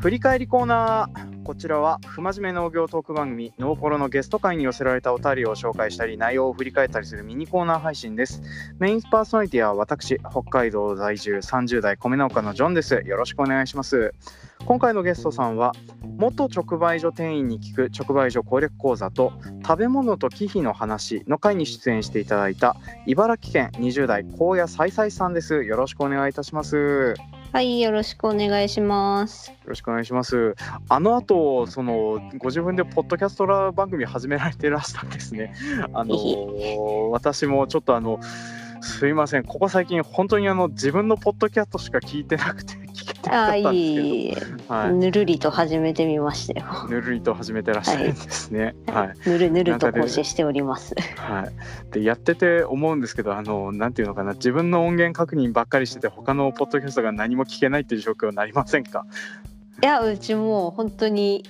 振り返りコーナーこちらは不真面目農業トーク番組「ノーコロ」のゲスト会に寄せられたお便りを紹介したり内容を振り返ったりするミニコーナー配信です。メインパーソナリティは私北海道在住30代米農家のジョンです。よろしくお願いします。今回のゲストさんは元直売所店員に聞く直売所攻略講座と食べ物と忌避の話の会に出演していただいた茨城県20代高野さいさいさんです。よろしくお願いいたします。はい、よろしくお願いします。よろしくお願いします。あの後、そのご自分でポッドキャストラ番組始められてらしたんですね。あの私もちょっとあのすいません。ここ最近本当にあの自分のポッドキャストしか聞いてなくてあ、いい、はい。ぬるりと始めてみましたよ。ぬるりと始めてらっしゃるんですね。はい。ぬるぬると更新しております。はい。でやってて思うんですけど、あのなんていうのかな、自分の音源確認ばっかりしてて他のポッドキャストが何も聞けないっていう状況になりませんか？いや、うちもう本当に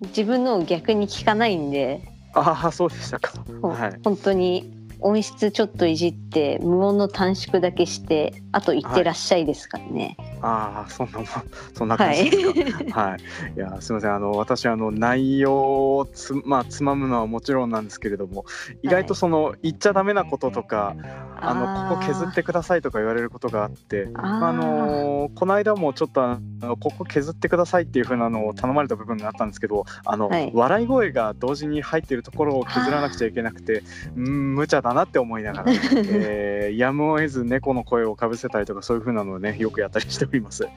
自分のを逆に聞かないんで、ああ、そうでしたか。はい。本当に音質ちょっといじって無音の短縮だけして、あと行ってらっしゃいですからね。ああ、そんなもん、そんなはい。感じですか。はい、いやすみませんあの私あの内容をつ,、まあ、つまむのはもちろんなんですけれども意外とその、言っちゃダメなこととかあのここ削ってくださいとか言われることがあって。あーあのこの間もちょっとあのここ削ってくださいっていう風なのを頼まれた部分があったんですけどあの、はい笑い声が同時に入っているところを削らなくちゃいけなくてうん無茶だなって思いながら、えーやむを得ず猫の声をかぶせたりとかそういう風なのをねよくやったりしております。はい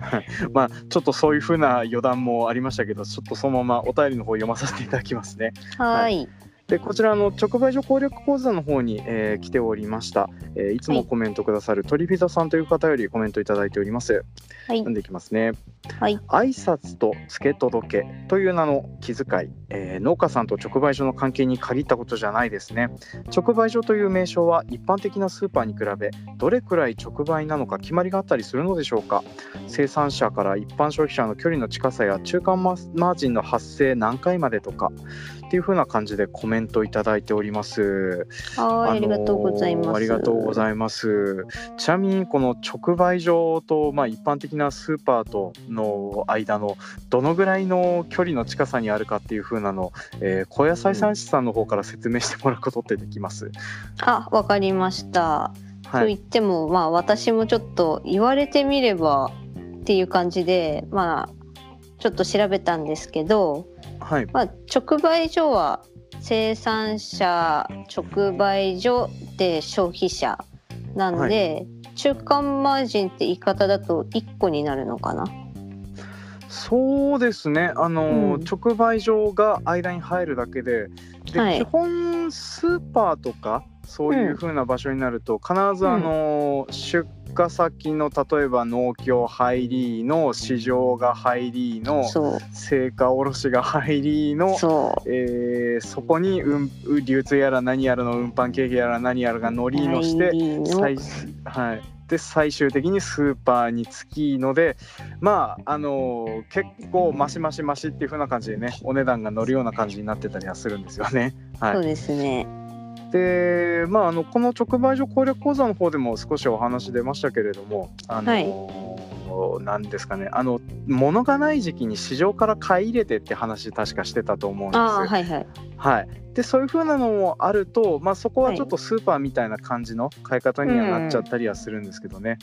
はい、まあちょっとそういう風な余談もありましたけどちょっとそのままお便りの方読まさせていただきますね。はい。でこちらの直売所攻略講座の方に、えー来ておりました、えーい。つもコメントくださる鳥ピザさんという方よりコメントいただいております。はい。読ん。でいきますね。はい。挨拶と付け届けという名の気遣い、えー農家さんと直売所の関係に限ったことじゃないですね。直売所という名称は一般的なスーパーに比べどれくらい直売なのか決まりがあったりするのでしょうか。生産者から一般消費者の距離の近さや中間ママージンの発生何回までとかっていう風な感じでコメントいただいております。はい。ありがとうございます。ありがとうございます。ちなみにこの直売所とまあ一般的なスーパーとの間のどのぐらいの距離の近さにあるかっていう風なの、えー、小野菜産地さんの方から説明してもらうことってできます。あ、わかりました。はい。と言ってもまあ私もちょっと言われてみればっていう感じでまあちょっと調べたんですけど、はい。まあ、直売所は生産者直売所で消費者なんで、中間マージンって言い方だと1個になるのかな？そうですね。あのーうん。直売所が間に入るだけで、で、はい。基本スーパーとかそういう風な場所になると、必ずあのー出荷先の例えば農協入りの市場が入りのそう。成果卸が入りのそえーそこに、うん、流通やら何やらの運搬経費やら何やらが乗りのして、最はい、で最終的にスーパーにつきのでまああのー結構マシマシマシっていう風な感じでねお値段が乗るような感じになってたりはするんですよね。はい、そうですねでまああのこの直売所攻略講座の方でも少しお話出ましたけれどもあのーなんですかねあの物がない時期に市場から買い入れてって話確かしてたと思うんです。ああはいはい。はい、でそういう風なのもあると、まあ、そこはちょっとスーパーみたいな感じの買い方にはなっちゃったりはするんですけどね。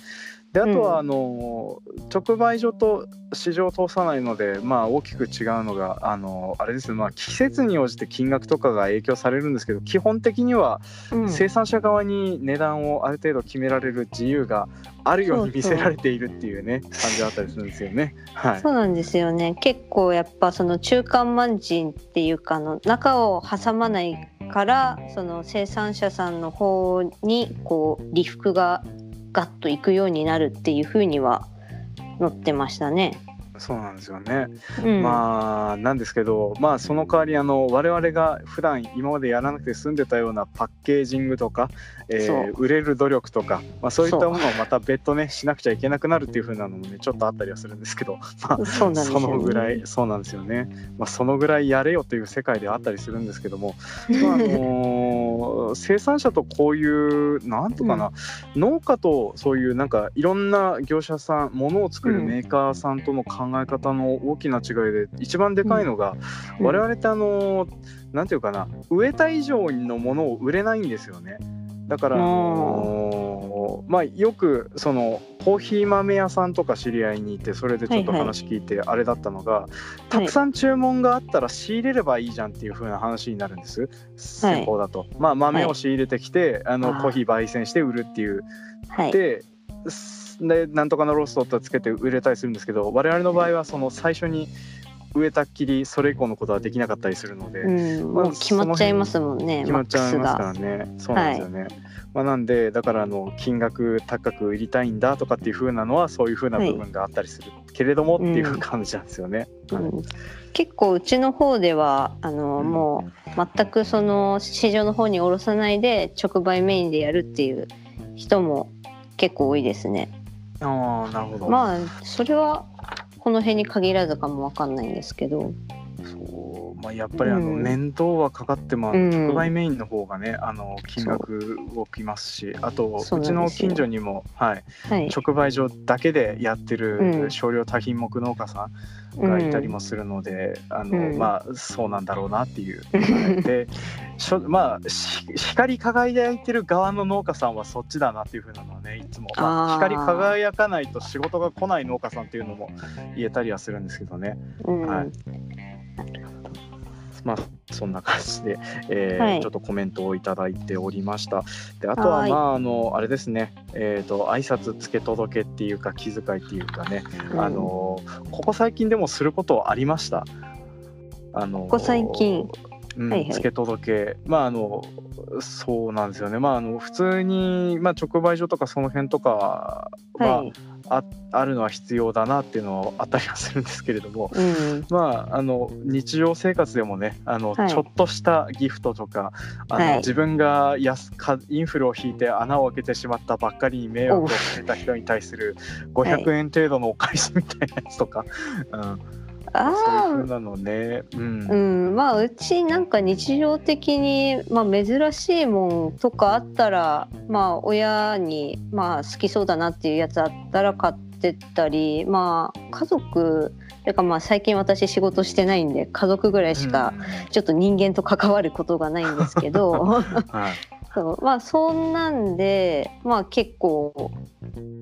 であとはあの直売所と市場を通さないので、まあ、大きく違うのがあのあれですね、まあ、季節に応じて金額とかが影響されるんですけど基本的にはうん。生産者側に値段をある程度決められる自由があるように見せられているっていうね感じだったりするんですよね。はいそうなんですよね結構やっぱその中間マージンっていうかあの中を挟まないからその生産者さんの方にこう利福がガッといくようになるっていうふうには載ってましたね。そうなんですよね。うん、まあなんですけどまあその代わりあの我々が普段今までやらなくて済んでたようなパッケージングとか、えー売れる努力とか、まあ、そういったものをまた別途ねしなくちゃいけなくなるっていう風なのもねちょっとあったりはするんですけど、まあ、そね、そのぐらいそうなんですよね、まあ、そのぐらいやれよという世界ではあったりするんですけども、まああのの 生産者とこういうなんとかな、農家とそういうなんかいろんな業者さんものを作るメーカーさんとの考え方の大きな違いで一番でかいのが、うん。我々ってあのなんていうかな植えた以上のものを売れないんですよね。だから、あのまあ、よくそのコーヒー豆屋さんとか知り合いにいてそれでちょっとはいはい。話聞いてあれだったのが、たくさん注文があったら仕入れればいいじゃんっていう風な話になるんです。先方だと。まあ、豆を仕入れてきて、あのあー。コーヒー焙煎して売るっていう。はい。ででなんとかのローストとつけて売れたりするんですけど我々の場合はその最初に植えたっきりそれ以降のことはできなかったりするので。うん、まあもう決まっちゃいますもんね。決まっちゃいますからね。そうなんですよね。まあ、なんでだからあの金額高く売りたいんだとかっていう風なのはそういう風な部分があったりするけれどもっていう感じなんですよね。スが。うん、結構うちの方ではあの、うんもう全くその市場の方に卸さないで直売メインでやるっていう人も結構多いですね。ああなるほど。まあそれはこの辺に限らずかもわかんないんですけど。まあ、やっぱりあのうん。面倒はかかっても、あのうん。直売メインの方がねあの金額動きますしあとそううちの近所にも、はい、はい。直売所だけでやってうん。る少量多品目農家さんがいたりもするので、あのうん。まあそうなんだろうなっていう。はいでしょまあし光り輝いてる側の農家さんはそっちだなっていうふうなのはねいつも、まあ、光り輝かないと仕事が来ない農家さんっていうのも言えたりはするんですけどね。うん。はいまあそんな感じで、えーはい。ちょっとコメントをいただいておりました。であとははい。まああのあれですね。えっ、と挨拶付け届けっていうか気遣いっていうかね、うん。あのここ最近でもすることありました。あのここ最近。うんはいはい。付け届け。まああのそうなんですよね。まああの普通に、まあ、直売所とかその辺とかは、はい。ああるのは必要だなっていうのはあったりはするんですけれども。うん。まああの日常生活でもねあの、はい。ちょっとしたギフトとかあの、はい。自分がやすかインフルを引いて穴を開けてしまったばっかりに迷惑をかけた人に対する500円程度のお返しみたいなやつとか、うん、ああなのね、うん。うん、まあうちなんか日常的に、まあ、珍しいもんとかあったらまあ親に、まあ、好きそうだなっていうやつあったら買ってったりまあ家族てかまあ最近私仕事してないんで家族ぐらいしかちょっと人間と関わることがないんですけど。はい。そう。まあそんなんでまあ結構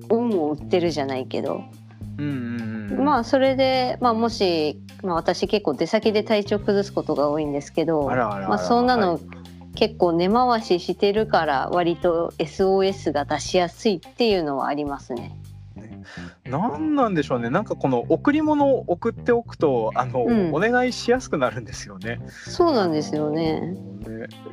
恩を売ってるじゃないけど。うんうんうんまあそれで、まあ、もし、まあ、私結構出先で体調崩すことが多いんですけどまあ、そんなはの結構根回ししてるから割と SOS が出しやすいっていうのはありますね。なんなんでしょうねなんかこの贈り物を送っておくとあの、うんお願いしやすくなるんですよね。そうなんですよね。ね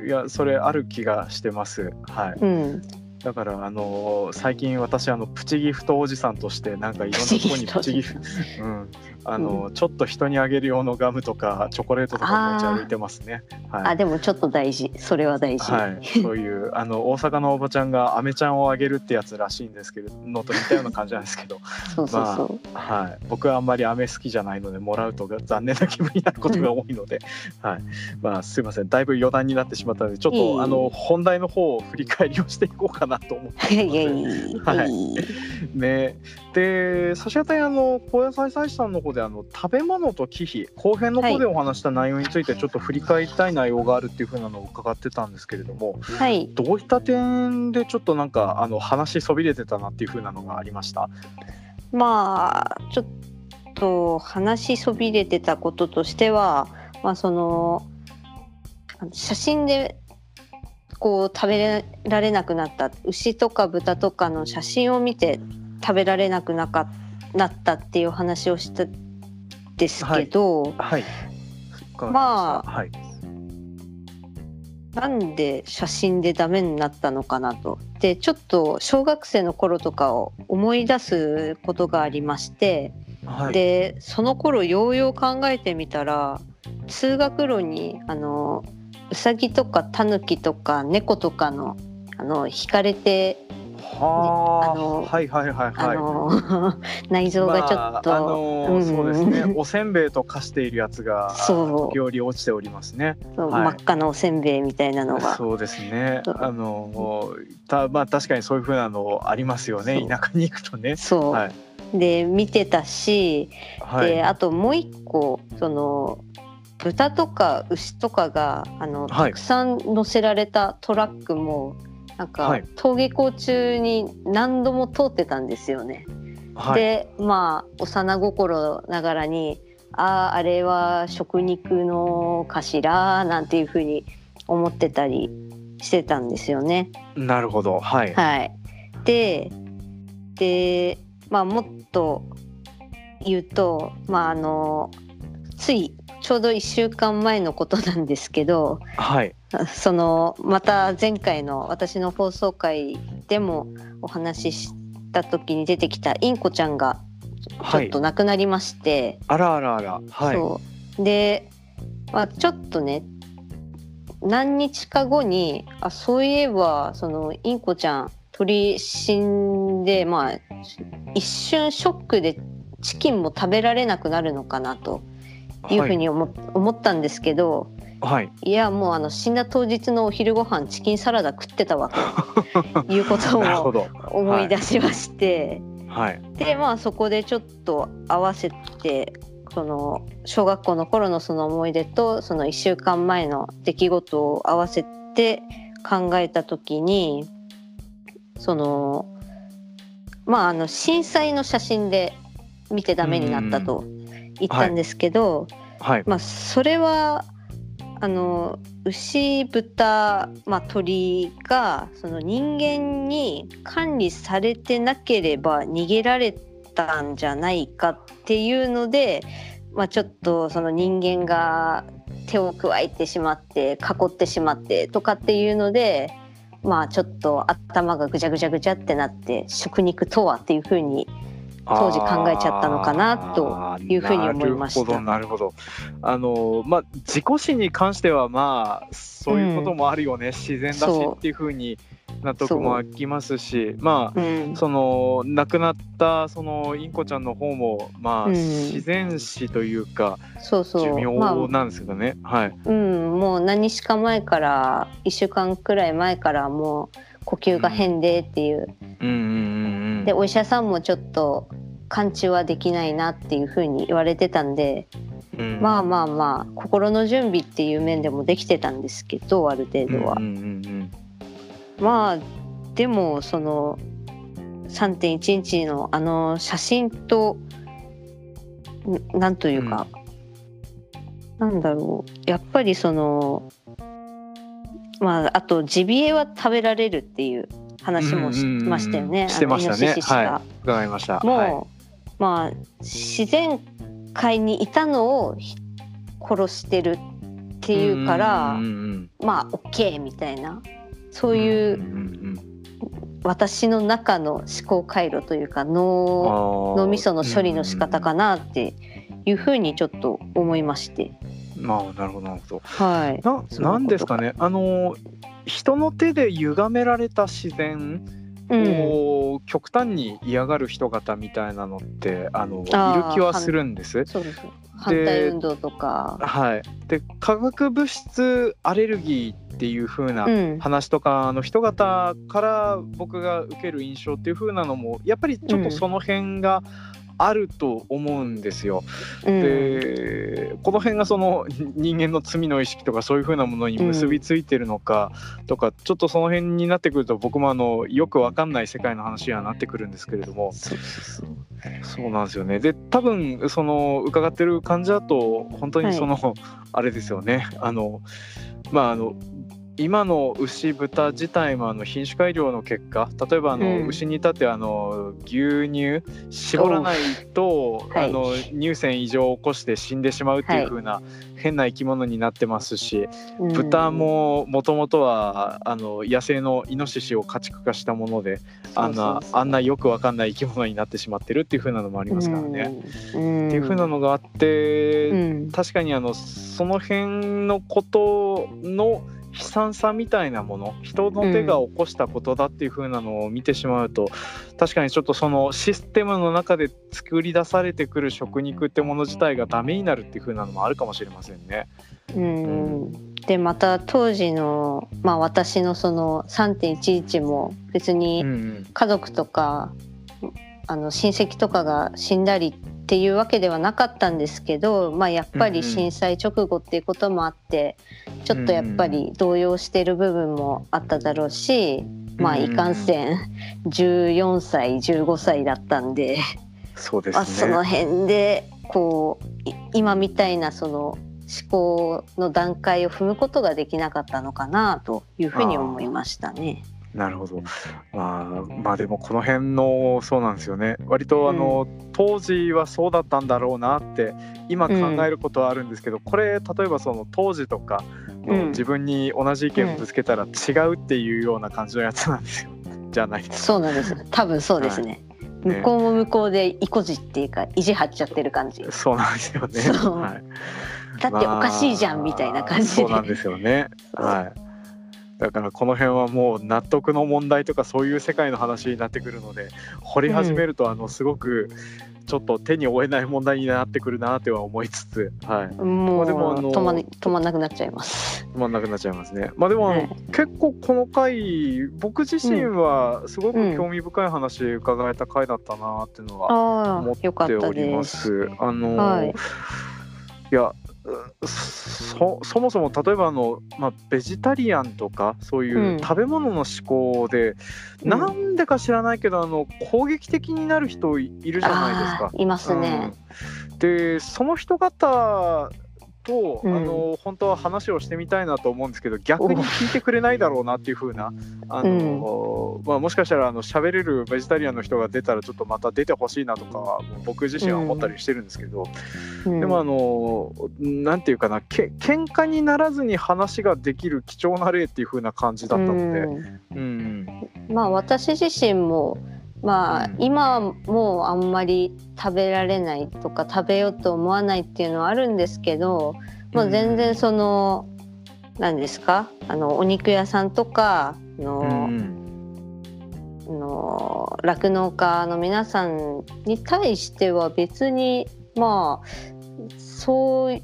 いやそれある気がしてます。はい。うん、だからあの最近私あのプチギフトおじさんとしてなんかいろんなところにプチギフト、うん、あの、ちょっと人にあげる用のガムとかチョコレートとか持ち歩いてますね。はい。あでもちょっと大事。それは大事。はい、そういうあの大阪のおばちゃんがアメちゃんをあげるってやつらしいんですけどのと似たような感じなんですけど、そうそうそう。はい、僕はあんまり飴好きじゃないのでもらうと残念な気分になることが多いので、はい。まあ、すいません。だいぶ余談になってしまったのでちょっとあの本題の方を振り返りをしていこうかなと思って はい。ね。で差し当たりあの高野菜菜師さんの方であの食べ物と忌避後編の方でお話した内容についてちょっと振り返りたい内容があるっていうふうなのを伺ってたんですけれどもはい。どういった点でちょっとなんかあの話そびれてたなっていうふうなのがありました？まあちょっと話しそびれてたこととしては、まあ、その写真でこう食べられなくなった牛とか豚とかの写真を見て食べられなくなかなったっていう話をしたんですけど、はいまあはいなんで写真でダメになったのかなと。でちょっと小学生の頃とかを思い出すことがありまして。はいでその頃ようよう考えてみたら通学路にあのうさぎとかタヌキとか猫とかのあの引かれてはああのはいはいはいあはい。の 内臓がちょっと、まああのーうん。そうですね。おせんべいと化しているやつがそう。時折落ちておりますね。そうはい。真っ赤なおせんべいみたいなのが。そうですね。あのたまあ確かにそういう風なのありますよね。田舎に行くとね。そう、はい。で見てたし、はい。であともう一個その豚とか牛とかがあの、はい。たくさん乗せられたトラックもなんか、はい。登下校中に何度も通ってたんですよね。はい。でまあ幼心ながらにあああれは食肉のかしらなんていうふうに思ってたりしてたんですよね。なるほど。はい。はい、ででまあもっと言うとまああのついちょうど1週間前のことなんですけどはい。そのまた前回の私の放送回でもお話しした時に出てきたインコちゃんがちはいょっと亡くなりまして、あらあらあら。はい。そう。で、まあ、ちょっとね何日か後にあそういえばそのインコちゃん鳥死んでまあ一瞬ショックでチキンも食べられなくなるのかなとい。うふうに思,、思ったんですけどはい。いやもうあの死んだ当日のお昼ご飯チキンサラダ食ってたわということを 思い出しまして。はい。でまあそこでちょっと合わせてその小学校の頃のその思い出とその1週間前の出来事を合わせて考えた時にそのまああの震災の写真で見てダメになったと言ったんですけど、はい。まあそれはあの牛豚、まあ、鳥がその人間に管理されてなければ逃げられたんじゃないかっていうので、まあ、ちょっとその人間が手を加えてしまって囲ってしまってとかっていうのでまあちょっと頭がぐちゃぐちゃぐちゃってなって食肉とはっていうふうに当時考えちゃったのかなというふうに思いました。なるほどなるほど。あのまあ自己死に関してはまあそういうこともあるよね、自然だしっていうふうに納得もあきますしまあうん。その亡くなったそのインコちゃんの方もまあ、うん自然死というかそう寿命なんですけどね、はい。うん、もう何日か前から1週間くらい前からもう呼吸が変でっていう、うんうんうんうんでお医者さんもちょっと完治はできないなっていうふうに言われてたんで、うん。まあまあまあ心の準備っていう面でもできてたんですけどある程度は。うんうんうんまあでもその3.11のあの写真とんなんというか、なんだろう。やっぱりそのまああとジビエは食べられるっていう話もしうんうんうん。ましたよね。してましたねは伺いました。もう、はい。まあ自然界にいたのをひ殺してるっていうから、うんうんうんまあ OK みたいなそううんいううんうん。私の中の思考回路というかあ脳ー。脳みその処理の仕方かなっていうふうにちょっと思いましてまあなるほどなるほど。はい。ななんですかね。あの人の手で歪められた自然うん。を極端に嫌がる人方みたいなのってあのいる気はするんです。そうです。反対運動とか。はい、で化学物質アレルギーっていう風なうん。話とかの人方から僕が受ける印象っていう風なのもやっぱりちょっとその辺があると思うんですよ。うん。でこの辺がその人間の罪の意識とかそういう風なものに結びついてるのかとか、ちょっとその辺になってくると僕もあのよくわかんない世界の話にはなってくるんですけれども。そうなんですよね。で多分その伺ってる感じだと本当にその、あれですよね。あのまああの今の牛豚自体もあの品種改良の結果例えばあの、うん。牛に至ってあの牛乳絞らないと、はい。あの乳腺異常を起こして死んでしまうっていう風な変な生き物になってますし、うん。豚ももともとはあの野生のイノシシを家畜化したものであんなあんなよくわかんない生き物になってしまってるっていう風なのもありますからね。うん。っていう風なのがあって、うん。確かにあのその辺のことの悲惨さみたいなもの人の手が起こしたことだっていう風なのを見てしまうと、確かにちょっとそのシステムの中で作り出されてくる食肉ってもの自体がダメになるっていう風なのもあるかもしれませんね。うん、でまた当時の、まあ、私のその3.11も別うんにうん家族とか、あの親戚とかが死んだりっていうわけではなかったんですけど、まあ、やっぱり震災直後っていうこともあって、ちょっとやっぱり動揺してる部分もあっただろうし、まあいかんせん14歳15歳だったんで。そうでまあ、すね。その辺でこうい今みたいなその思考の段階を踏むことができなかったのかなというふうに思いましたね。なるほど。まあ、まあでもこの辺のそうなんですよね。割とあの、当時はそうだったんだろうなって今考えることはあるんですけど、これ例えばその当時とかのうん自分に同じ意見をぶつけたら違うっていうような感じのやつなんですよ。じゃないですか。そうなんです。多分そうですね。ね向こうも向こうで意固地っていうか意地張っちゃってる感じ。そうなんですよね。はい。だっておかしいじゃんみたいな感じで。そうなんですよね。はい。だからこの辺はもう納得の問題とかそういう世界の話になってくるので掘り始めるとあのすごくちょっと手に負えない問題になってくるなっては思いつつ、はい、もうでもあの止まん止まんなくなっちゃいます。止まんなくなっちゃいますね。まあでも結構この回僕自身はすごく興味深い話伺えた回だったなっていうのはあ思っておりまです。す。あの、はいい、やうそそもそも例えばあの、まあ、ベジタリアンとかそういううん。食べ物の思考で、うん。なんでか知らないけどあの攻撃的になる人いいるじゃないですか。いますね。うん。でその人方と、うん。あの本当は話をしてみたいなと思うんですけど逆に聞いてくれないだろうなっていう風なあの、まあ、もしかしたらあの喋れるベジタリアンの人が出たらちょっとまた出てほしいなとかは僕自身は思ったりしてるんですけど、うん。でもあのなんていうかなけ喧嘩にならずに話ができる貴重な例っていう風な感じだったので、うん。うん。まあ私自身もまあ、うん。今はもうあんまり食べられないとか食べようと思わないっていうのはあるんですけど、まあ、全然その何ですか？あのお肉屋さんとかの、酪農家の皆さんに対しては別にまあそう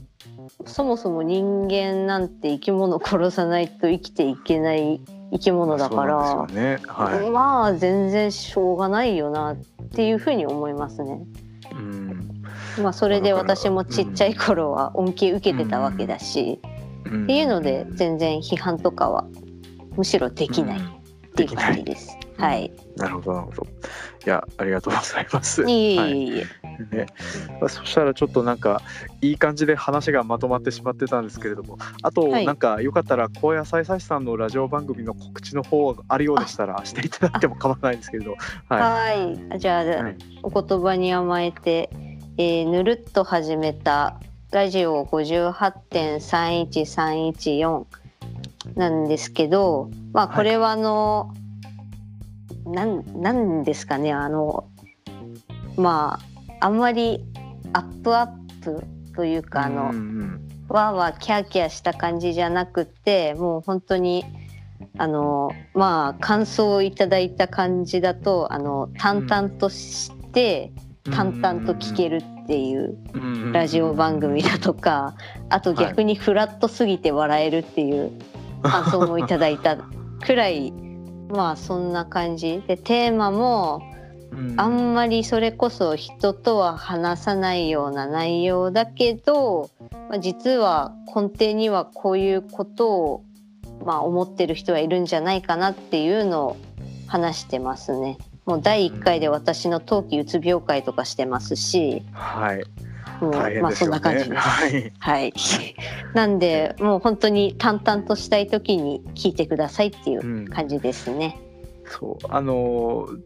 そもそも人間なんて生き物を殺さないと生きていけない生き物だから。ねはいまあ全然しょうがないよなっていうふうに思いますね。うんまあそれで私もちっちゃい頃は恩恵受けてたわけだし、うんっていうので全然批判とかはむしろできないっうんていう感じです。うんはい。なるほどなるほど。いやありがとうございます。いえいはいえいえ。ね、まあそしたらちょっとなんかいい感じで話がまとまってしまってたんですけれども。あとはい。なんかよかったら高野菜菜師さんのラジオ番組の告知の方あるようでしたらしていただいても構わないんですけれどははい。じゃあ、い、はい、お言葉に甘えて、えーぬるっと始めたラジオ58.31314なんですけど、まあこれはあの、なんなんですかねあのまああんまりアップアップというかあの、うんうん。わーわーキャーキャーした感じじゃなくてもう本当にあのまあ感想をいただいた感じだとあの淡々として、淡々と聞けるっていううんうん。ラジオ番組だとかあと逆にフラットすぎて笑えるっていう感想もいただいたくらい まあそんな感じ。でテーマもうんあんまりそれこそ人とは話さないような内容だけど、まあ、実は根底にはこういうことを、まあ、思ってる人はいるんじゃないかなっていうのを話してますね。もう第1回で私の冬季うつ病会とかしてますし、はいもう大変まあそん。な感じです。はいはい。なんでもう本当に淡々としたい時に聞いてくださいっていううん感じですね。そうあのー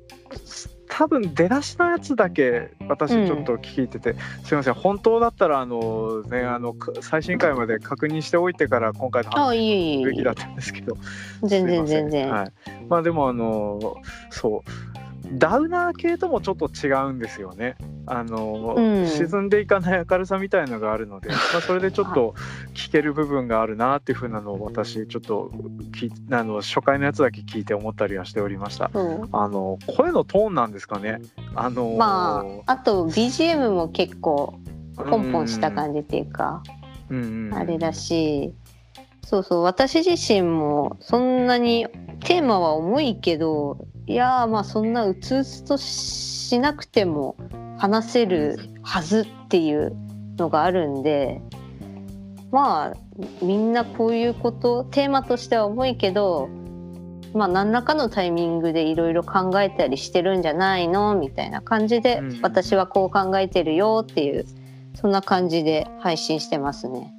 多分出だしのやつだけ私ちょっと聞いてて、すいません。本当だったらあのねあのか最新回まで確認しておいてから今回のあ話すべきだったんですけど。全然全然。はい、まあでもあのそうダウナー系ともちょっと違うんですよね。あの、うん沈んでいかない明るさみたいのがあるので、まあ、それでちょっと聞ける部分があるなっていうふうなのを私ちょっときあの初回のやつだけ聞いて思ったりはしておりました。そうあの声のトーンなんですかね。あのまああと BGM も結構ポンポンした感じっていうか、じ、うんうんあれだしそうそう私自身もそんなにテーマは重いけどいやーまあそんなうつうつとしなくても話せるはずっていうのがあるんでまあみんなこういうことテーマとしては重いけどまあ何らかのタイミングでいろいろ考えたりしてるんじゃないのみたいな感じで、うん私はこう考えてるよっていうそんな感じで配信してますね。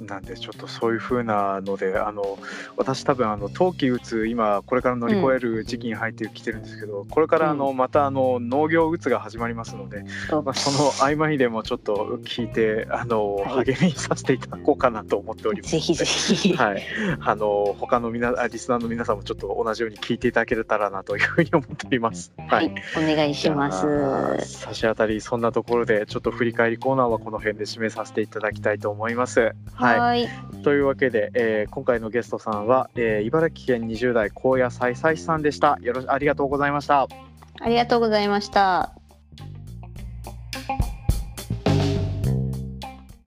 なんでちょっとそういう風なのであの私多分あの冬季うつ今これから乗り越える時期に入ってきてるんですけど、これからあのまたあの農業うつが始まりますので、まあ、その合間にでもちょっと聞いてあの、はい励みにさせていただこうかなと思っております。ぜひぜひ。はい、あの他のみなあリスナーの皆さんもちょっと同じように聞いていただけたらなというふうに思っております。はい、お願いします。差し当たりそんなところでちょっと振り返りコーナーはこの辺で締めさせていただきたいと思います。はい、はい、というわけで、えー今回のゲストさんは、えー茨城県20代高野菜菜師さんでした。よろしありがとうございました。ありがとうございました。